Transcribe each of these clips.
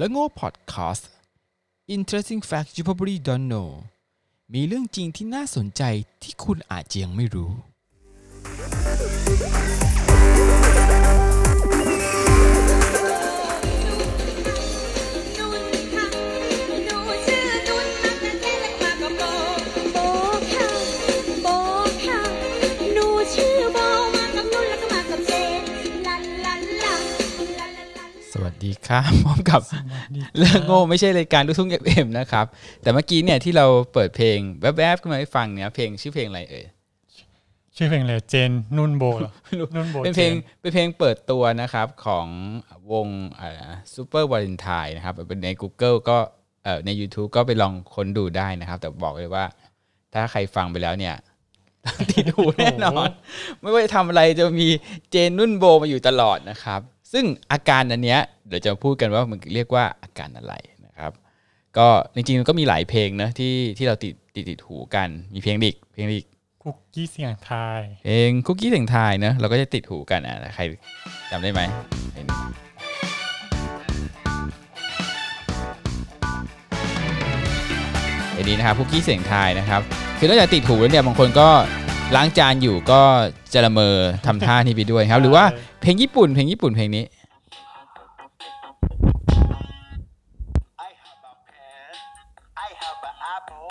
และโง่พอดแคสต์ Interesting Facts You Probably Don't Know มีเรื่องจริงที่น่าสนใจที่คุณอาจยังไม่รู้ ครับพร้อมกับเรื่องโง่ไม่ใช่รายการลูกทุ่งเอฟนะครับ แต่เมื่อกี้เนี่ยที่เราเปิดเพลงแวบๆขึ้นมาให้ฟังเนี่ยเพลงชื่อเพลงอะไรเอ่ยชื่อเพลงอะไรเจนนุ่นโบเหรอนุ่นโบเป็นเพลงจเป็นเพลงเปิดตัวนะครับของวงซูเปอร์วาเลนไทน์นะครับเป็นใน Google ก็เอ่อใน YouTube ก็ไปลองค้นดูได้นะครับ แต่บอกเลยว่า ถ้าใครฟังไปแล้วเนี่ยติดหูแน่นอน ไม่ว่าจะทำอะไรจะมีเจนนุ่นโบมาอยู่ตลอดนะครับ ซึ่งอาการอันเนี้ยเดี๋ยวจะพูดกันว่ามันเรียกว่าอาการอะไรนะครับก็จริงๆมันก็มีหลายเพลงนะที่ที่เราติดติดติดหูกันมีเพลงดิกเพลงดิกคุกกี้เสียงทายเพลงคุกกี้เสียงทายเนอะเราก็จะติดหูกันอะใครจำได้ไหมเพลงนี้เพลงนี้นะครับคุกกี้เสียงทายนะครับคือนอกจากติดหูแล้วเนี่ยบางคนก็ล้างจานอยู่ก็ จะละเมอทำท่านี้ไปด้วยครับ หรือว่าเพลงญี่ปุ่นเพลงญี่ปุ่นเพลงนี้ I have a pen. I have an apple.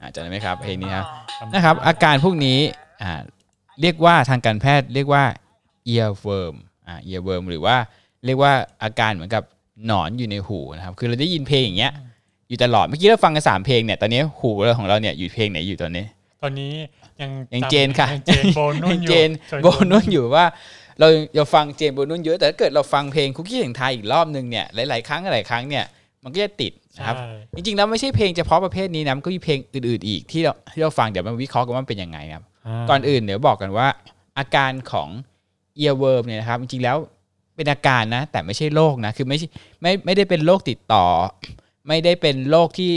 อ่าจำได้ไหมครับเพลงนี้ครับจำนะครับ อาการพวกนี้อ่าเรียกว่าทางการแพทย์เรียกว่า earworm อ่า earworm หรือว่าเรียกว่าอาการเหมือนกับหนอนอยู่ในหูนะครับคือเราได้ยินเพลงอย่างเงี้ยอยู่ตลอดเมื่อกี้เราฟังกันสามเพลงเนี่ยตอนนี้หูเราของเราเนี่ยอยู่เพลงไหนอยู่ตอนนี้ ตอนนี้ยังยังจำเจนค่ะยังเจนโบนุ่นยังอยู่เจนจโบนุ่นอยู่ว่า เราเราฟังเจนโบนุ่นเยอะแต่ถ้าเกิดเราฟังเพลงคุกกี้แห่งไทยอีกรอบนึงเนี่ยหลายๆครั้งหลายครั้งเนี่ยมันก็จะติดนะครับใช่จริงๆแล้วไม่ใช่เพลงเฉพาะประเภทนี้นะมันก็มีเพลงอื่นๆอีกที่เราที่เราฟังเดี๋ยวมาวิเคราะห์กันว่ามันเป็นยังไงครับาก่อนอื่นเดี๋ยวบอกกันว่า อาการของ earworm เนี่ยนะครับจริงๆแล้วเป็นอาการนะ แต่ไม่ใช่โรคนะคือไม่ใช่ไม่ไม่ได้เป็นโรคติดต่อ ไม่ได้เป็นโรคที่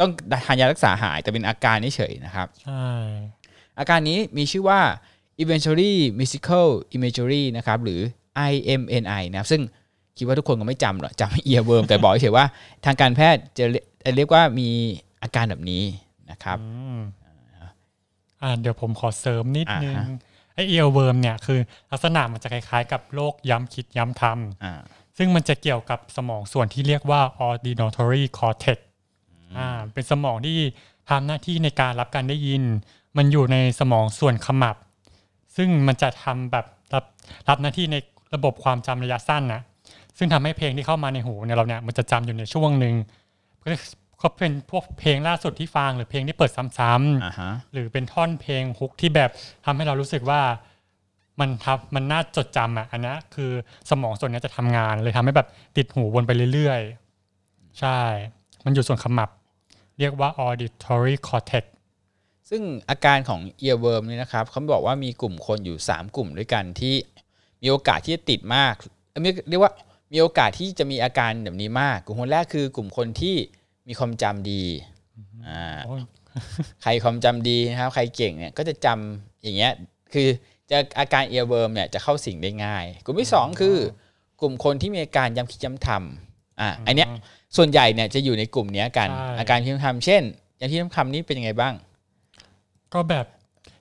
ต้องทานยารักษาหายแต่เป็นอาการเฉยๆนะครับใช่อาการนี้มีชื่อว่า eventually musical imagery นะครับหรือ IMNI นะครับซึ่งคิดว่าทุกคนก็ไม่จำหรอกจำ earworm แต่บอกเฉยๆว่าทางการแพทย์จะเรียจะเรียกว่ามีอาการแบบนี้นะครับอืมอ่าเดี๋ยวผมขอเสริมนิดนึงอ่าฮะไอ earworm เนี่ยคือลักษณะมันจะคล้ายๆ กับโรคย้ำคิดย้ำทำอ่าซึ่งมันจะเกี่ยวกับสมองส่วนที่เรียกว่า auditory cortex อ่าเป็นสมองที่ทำหน้าที่ในการรับการได้ยิน มันอยู่ในสมองส่วนขมับ ซึ่งมันจะทำแบบรับรับหน้าที่ในระบบความจำระยะสั้นนะซึ่งทำให้เพลงที่เข้ามาในหูเนี่ยเราเนี่ยมันจะจำอยู่ในช่วงหนึ่งก็ก็เป็นพวกเพลงล่าสุดที่ฟังหรือเพลงที่เปิดซ้ำๆอ่าฮะหรือเป็นท่อนเพลงฮุกที่แบบทำให้เรารู้สึกว่ามันทับมันน่าจดจำอะอันนี้คือสมองส่วนนี้จะทำงานเลยทำให้แบบติดหูวนไปเรื่อยๆ ใช่ มันอยู่ส่วนขมับ เรียกว่า auditory cortex ซึ่งอาการของ earworm เนี่ยนะครับเขาบอกว่ามีกลุ่มคนอยู่ 3 กลุ่มด้วยกันที่มีโอกาสที่จะติดมากเอ้ยไม่เรียกว่ามีโอกาสที่จะมีอาการแบบนี้มาก กลุ่มคนแรกคือกลุ่มคนที่มีความจำดีอ่าโอ้ยใครความจำดีนะครับ ใครเก่งเนี่ยก็จะจำอย่างเงี้ยคือจะอาการ earworm เนี่ยจะเข้าสิ่งได้ง่าย กลุ่มที่ 2 คือ กลุ่มคนที่มีอาการย้ำคิดย้ำทำ อ่าอันเนี้ยส่วนใหญ่เนี่ยจะอยู่ในกลุ่มเนี้ยกัน ใช่ อาการคิดย้ำทำเช่นย้ำคิดย้ำทำนี้เป็นยังไงบ้าง ก็แบบ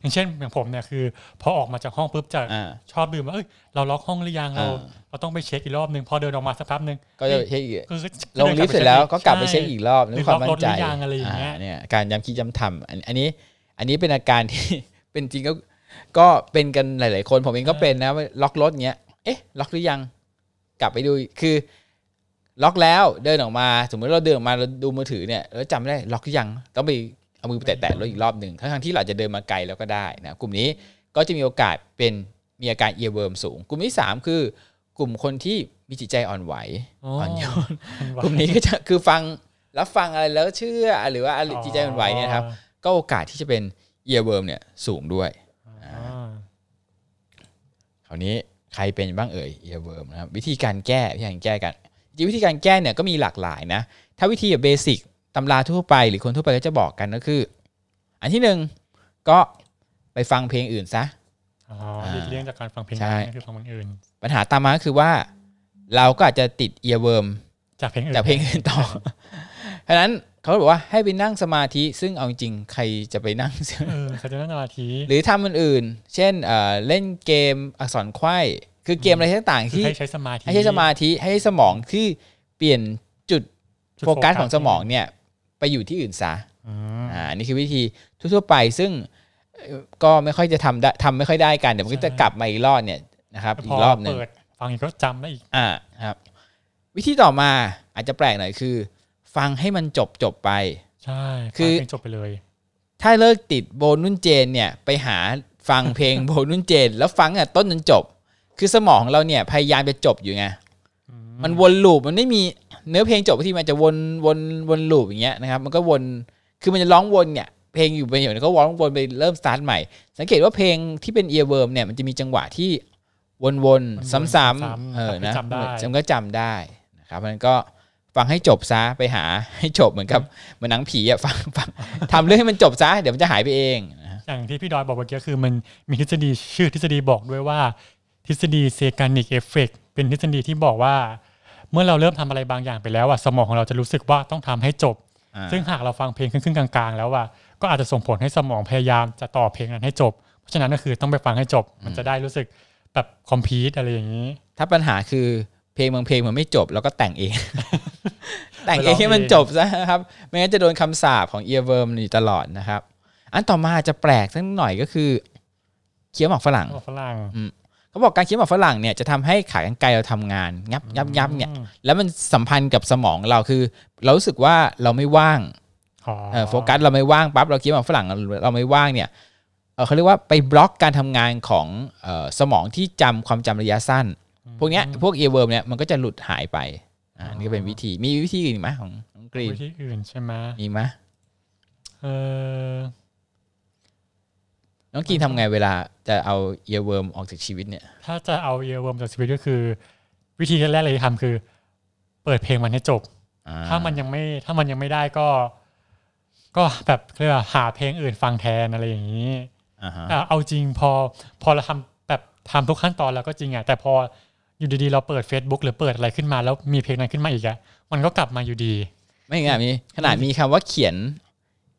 อย่างเช่นอย่างผมเนี่ยคือ พอออกมาจากห้องปุ๊บจะอ่า ชอบดื่มว่าเอ้ยเราล็อกห้องหรือยังเราอ่า เราต้องไปเช็คอีกรอบนึงพอเดินออกมาสักแป๊บนึงก็จะเอ้ยเช็คอีกคือลงลิฟต์เสร็จแล้วก็กลับไปเช็คอีกรอบหด้รืวอยความมั่นใจล็อกรถหรือยังอะไรอย่างเงี้ยเนี่ยการย้ำคิดย้ำทำอันอันนี้ อันนี้เป็นอาการที่ เป็นจริงก็ก็เป็นกันหลาย ๆ คนผมเองก็เป็นนะว่าล็อกรถเงี้ยเอ๊ะล็อกหรือยัง กลับไปดูคือ ล็อกแล้วเดินออกมา สมมติเราเดินออกมาเราดูมือถือเนี่ยแล้วจำไม่ได้ล็อกหรือยังต้องไปเอามือไปแตะๆรถอีกรอบหนึ่งทั้งๆที่เราอาจจะเดินมาไกลแล้วก็ได้นะกลุ่มนี้ก็จะมีโอกาสเป็นมีอาการ earworm สูง กลุ่มที่สามคือกลุ่มคนที่มีจิตใจอ่อนไหวอ๋ออ่อนโยนมันไหวกลุ่มนี้ก็จะคือฟังรับฟังอะไรแล้วเชื่อหรือว่าอะไรจิตใจมันไหวเนี่ยนะครับ ก็โอกาสที่จะเป็น earworm เนี่ยสูงด้วยอ่าคราวนี้ใครเป็นบ้างเอ่ย earworm นะครับวิธีการแก้วิธีการแก้กัน จริงๆวิธีการแก้เนี่ยก็มีหลากหลายนะ ถ้าวิธีแบบ basic ตำราทั่วไป หรือคนทั่วไปก็จะบอกกันก็คือ อันที่หนึ่งก็ไปฟังเพลงอื่นซะอ๋อหลีกเลี่ยงจากการฟังเพลงใช่คือฟังเพลงอื่น ปัญหาตามมาก็คือว่า เราก็อาจจะติด earworm จากเพลงอื่นจากเพลงอื่นต่อเพราะฉะนั้นเขาบอกว่าให้ไปนั่งสมาธิ ซึ่งเอาจริงๆใครจะไปนั่งเออเขาจะนั่งสมาธิ หรือทำมันอื่นเช่นเอ่อเล่นเกมอักษรไขว้ คือเกมอะไรต่างๆคือที่ให้ใช้สมาธิให้ใช้สมาธิให้สมองที่เปลี่ยนจุดจุดโฟกัสของสมองเนี่ยไปอยู่ที่อื่นซะอืมอ่านี่คือวิธีทั่วๆไปซึ่งเอ่อก็ไม่ค่อยจะทำได้ทำไม่ค่อยได้กันเดี๋ยวมันก็จะกลับมาอีกรอบเนี่ยนะครับแต่อีพอกรอบหนึ่งเปิดฟังอีกก็จำได้อีกอ่าครับ วิธีต่อมาอาจจะแปลกหน่อยคือ ฟังให้มันจบจบไป ใช่คือฟังเพลงจบไปเลย ถ้าเลิกติดโบนุ่นเจนเนี่ยไปหาฟังเพลงโบนุ่นเจน แล้วฟังอะต้นจนจบ คือสมองของเราเนี่ยพยายามจะจบอยู่ไงมันวน loop มันไม่มีเนื้อเพลงจบที่มันจะวนวนวน loop อย่างเงี้ยนะครับ มันก็วนคือมันจะร้องวนเนี่ยเพลงอยู่ไปอยู่ก็ร้องวนไปเริ่มสตาร์ทใหม่ สังเกตว่าเพลงที่เป็น earworm เนี่ยมันจะมีจังหวะที่วนวนๆซ้ำๆเออนะจำได้มันก็จำได้นะครับเพราะฉะนั้นก็ฟังให้จบซะไปหาให้จบเหมือนกับเหมือนหนังผีอะฟังฟังทำเรื่องให้มันจบซะเดี๋ยวมันจะหายไปเองนะฮะอย่างที่พี่ดอยบอกเมื่อกี้คือมันมีทฤษฎีชื่อทฤษฎีบอกด้วยว่า ทฤษฎี Zeigarnik effect เป็นทฤษฎีที่บอกว่า เมื่อเราเริ่มทำอะไรบางอย่างไปแล้วอะสมองของเราจะรู้สึกว่าต้องทำให้จบอ่าซึ่งหากเราฟังเพลงครึ่งๆกลางๆ แล้วอะก็อาจจะส่งผลให้สมองพยายามจะต่อเพลงนั้นให้จบ เพราะฉะนั้นก็คือต้องไปฟังให้จบ มันจะได้รู้สึกแบบ complete อะไรอย่างนี้ ถ้าปัญหาคือเพลงบางเพลงมันไม่จบแล้วก็แต่งเอง แต่งเองไปร้องให้มันเองจบซะนะครับ ไม่งั้นจะโดนคำสาปของ earworm อยู่ตลอดนะครับ อันต่อมาจะแปลกสักหน่อยก็คือเคี้ยวหมากฝรั่งฝรั่ง เขาบอกการเคี้ยวหมากฝรั่งเนี่ยจะทำให้ขากรรไกรเราทำงานยับยับยับเนี่ยแล้วมันสัมพันธ์กับสมองเราคือ เรารู้สึกว่าเราไม่ว่างอ๋อเออโฟกัสเราไม่ว่างปั๊บเราเคี้ยวหมากฝรั่งเราเราไม่ว่างเนี่ยเออเขาเรียกว่าไปบล็อกการทำงานของเออสมองที่จำความจำระยะสั้น พวกเนี้ยพวก earworm เนี่ยมันก็จะหลุดหายไปอ่านี่ก็เป็นวิธีมีวิธีอื่นอีกไหมของน้องกรีนวิวิธีอื่นใช่ไหมมีไหมเออ น้องกรีนทำไงเเวลาจะเอา ear worm ออกจากชีวิตเนี่ย ถ้าจะเอา earworm จากชีวิตก็คือ วิธีแรกเลยที่ทำคือ เปิดเพลงมันให้จบอ่ะถ้ามันยังไม่ถ้ามันยังไม่ได้ก็ ก็แบบเรียกว่าหาเพลงอื่นฟังแทนอะไรอย่างนี้อ่าฮะแต่เอาจริงพอพอเราทำแบบทำทุกขั้นตอนแล้วก็จริงอะแต่พออยู่ดีๆเราเปิด Facebook หรือเปิดอะไรขึ้นมา แล้วมีเพลงนั้นขึ้นมาอีกอะมันก็กลับมาอยู่ดี ไม่งั้นมีขนาดมีคำว่าเขียน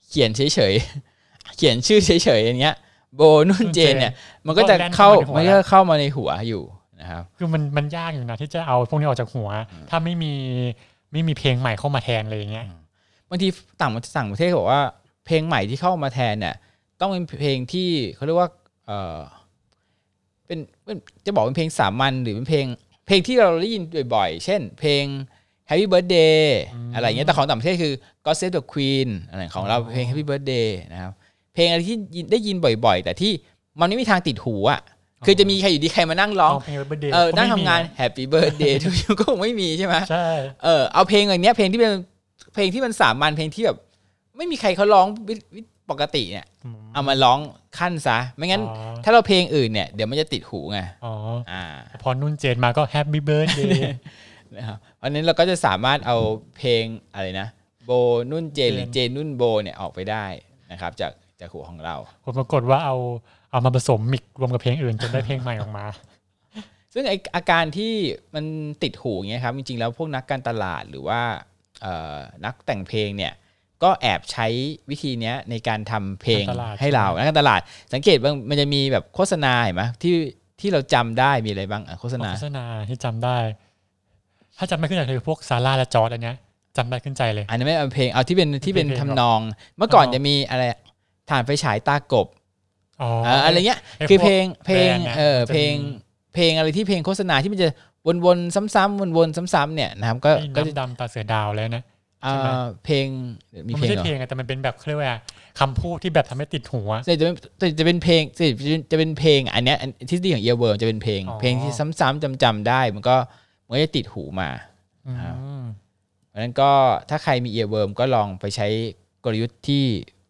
เขียนเฉยๆเขียนชื่อเฉยๆอย่างเงี้ย โบนุ่นเจนเนี่ย มันก็จะเข้าก็มันแล่นเข้ามาในหัวก็เข้ามาในหัวอยู่นะครับ คือมันมันยากอยู่นะที่จะเอาพวกนี้ออกจากหัว ถ้าไม่มีไม่มีเพลงใหม่เข้ามาแทนอะไรอย่างเงี้ยบางทีต่างต่างประเทศเขาบอกว่าเพลงใหม่ที่เข้ามาแทนเนี่ย ต้องเป็นเพลงที่เขาเรียกว่าเออเป็นเป็นจะบอกเป็นเพลงสามัญหรือเป็นเพลง เพลงที่เราได้ยินบ่อยๆ เช่น เพลง Happy Birthday อะไรอย่างเงี้ยแต่ของต่างประเทศคือ God Save the Queen อะไรของเราเพลง Happy Birthday นะครับ เพลงอะไรที่ยินได้ยินบ่อย ๆ แต่ที่มันไม่มีทางติดหูอะคือจะมีใครอยู่ดีใครมานั่งร้องเอาเพลงเบอร์เดย์เออนั่งทำงาน Happy Birthday to you ก็คงไม่มีใช่ไหมใช่เออเอาเพลงอย่างเนี้ยเพลงที่เป็นเพลงที่มันสามัญเพลงที่แบบไม่มีใครเขาร้องวิวิปกติเนี่ยอืมเอามาร้องคั่นซะ ไม่งั้นอ๋อถ้าเราเพลงอื่นเนี่ยเดี๋ยวมันจะติดหูไงออ๋ออ่าพอนุ่นเจนมาก็ Happy Birthdayนะครับเพราะฉะนั้นเราก็จะสามารถเอาเพลงอะไรนะ โบนุ่นเจนหรือเจนนุ่นโบเนี่ยออกไปได้นะครับจาก จากหูของเราผลปรากฏว่าเอาเอามาผสม mix รวมกับเพลงอื่นจนได้เพลงใหม่ออกมา ซึ่งไออาการที่มันติดหูอย่างเงี้ยครับจริงๆแล้วพวกนักการตลาดหรือว่าเอ่อนักแต่งเพลงเนี่ยก็แอบใช้วิธีเนี้ยในการทำเพลงการตลาดให้เราใช่ไหมนักการตลาด สังเกตว่ามันจะมีแบบโฆษณาเห็นไหมที่ที่เราจำได้มีอะไรบ้างอะโฆษณาโฆษณาที่จำได้ ถ้าจำไม่ขึ้นใจคือพวกซาร่าและจอร์ดอันเนี้ยจำได้ขึ้นใจเลย อันนี้ไม่เอาเพลงเอาที่เป็นที่เป็นเพลงทำนอง เมื่อก่อนทำนองจะมีอะไร ฐานไฟฉายตากบอ๋อเอ่ออะไรเงี้ยไอ้คือพวกเพลงเพลงแบรนด์นะเออมันจะเพลงมีเพลงอะไรที่เพลงโฆษณาที่มันจะวนๆซ้ำๆวนๆซ้ำๆเนี่ยนะครับก็ไอ้ก็จะน้ำดำตาเสือดาวแล้วนะเอ่ใช่ไหมอเพลงเดี๋ยวมีมันเพลไม่งใช่เหรอเพลงอะแต่มันเป็นแบบเขาเรียกว่าคำพูดที่แบบทำให้ติดหัวแต่จะเป็นแต่จะเป็นเพลงจะจะเป็นเพลง อันเนี้ยอันทฤษฎีของเอียร์เวิร์จะเป็นเพลงอ๋อเพลงที่ซ้ำๆจำๆได้ มันก็มันก็จะติดหูมาอืมครับเพราะฉะนั้นก็ถ้าใครมีเอียร์เวิร์ก็ลองไปใช้กลยุทธ์ที่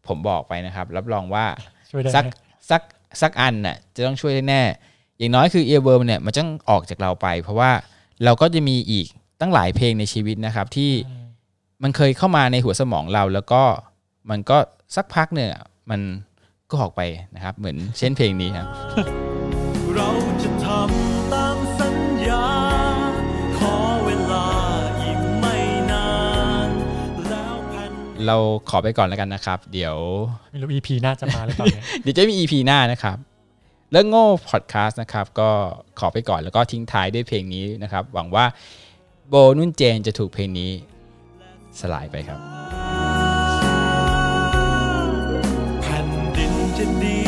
ผมบอกไปนะครับ รับรองว่าช่วยได้สักสักสักอันน่ะจะต้องช่วยได้แน่ อย่างน้อยคือเอียร์เวิร์เนี่ยมันต้องออกจากเราไป เพราะว่าเราก็จะมีอีกตั้งหลายเพลงในชีวิตนะครับ ที่มันเคยเข้ามาในหัวสมองเรา แล้วก็มันก็สักพักเนี่ยมันก็ออกไปนะครับ เหมือนเช่นเพลงนี้ครับ เราจะทำตามสัญญา เราขอไปก่อนแล้วกันนะครับ เดี๋ยวไม่รู้ EP น่าจะมาหรือเปล่าเนี่ยเดี๋ยวจะมี EP หน้านะครับเรื่องโง่พอดแคสต์นะครับ ก็ขอไปก่อนแล้วก็ทิ้งท้ายด้วยเพลงนี้นะครับ หวังว่าโบนุ่นเจนจะถูกเพลงนี้สลายไปครับ แผ่นดินจะดี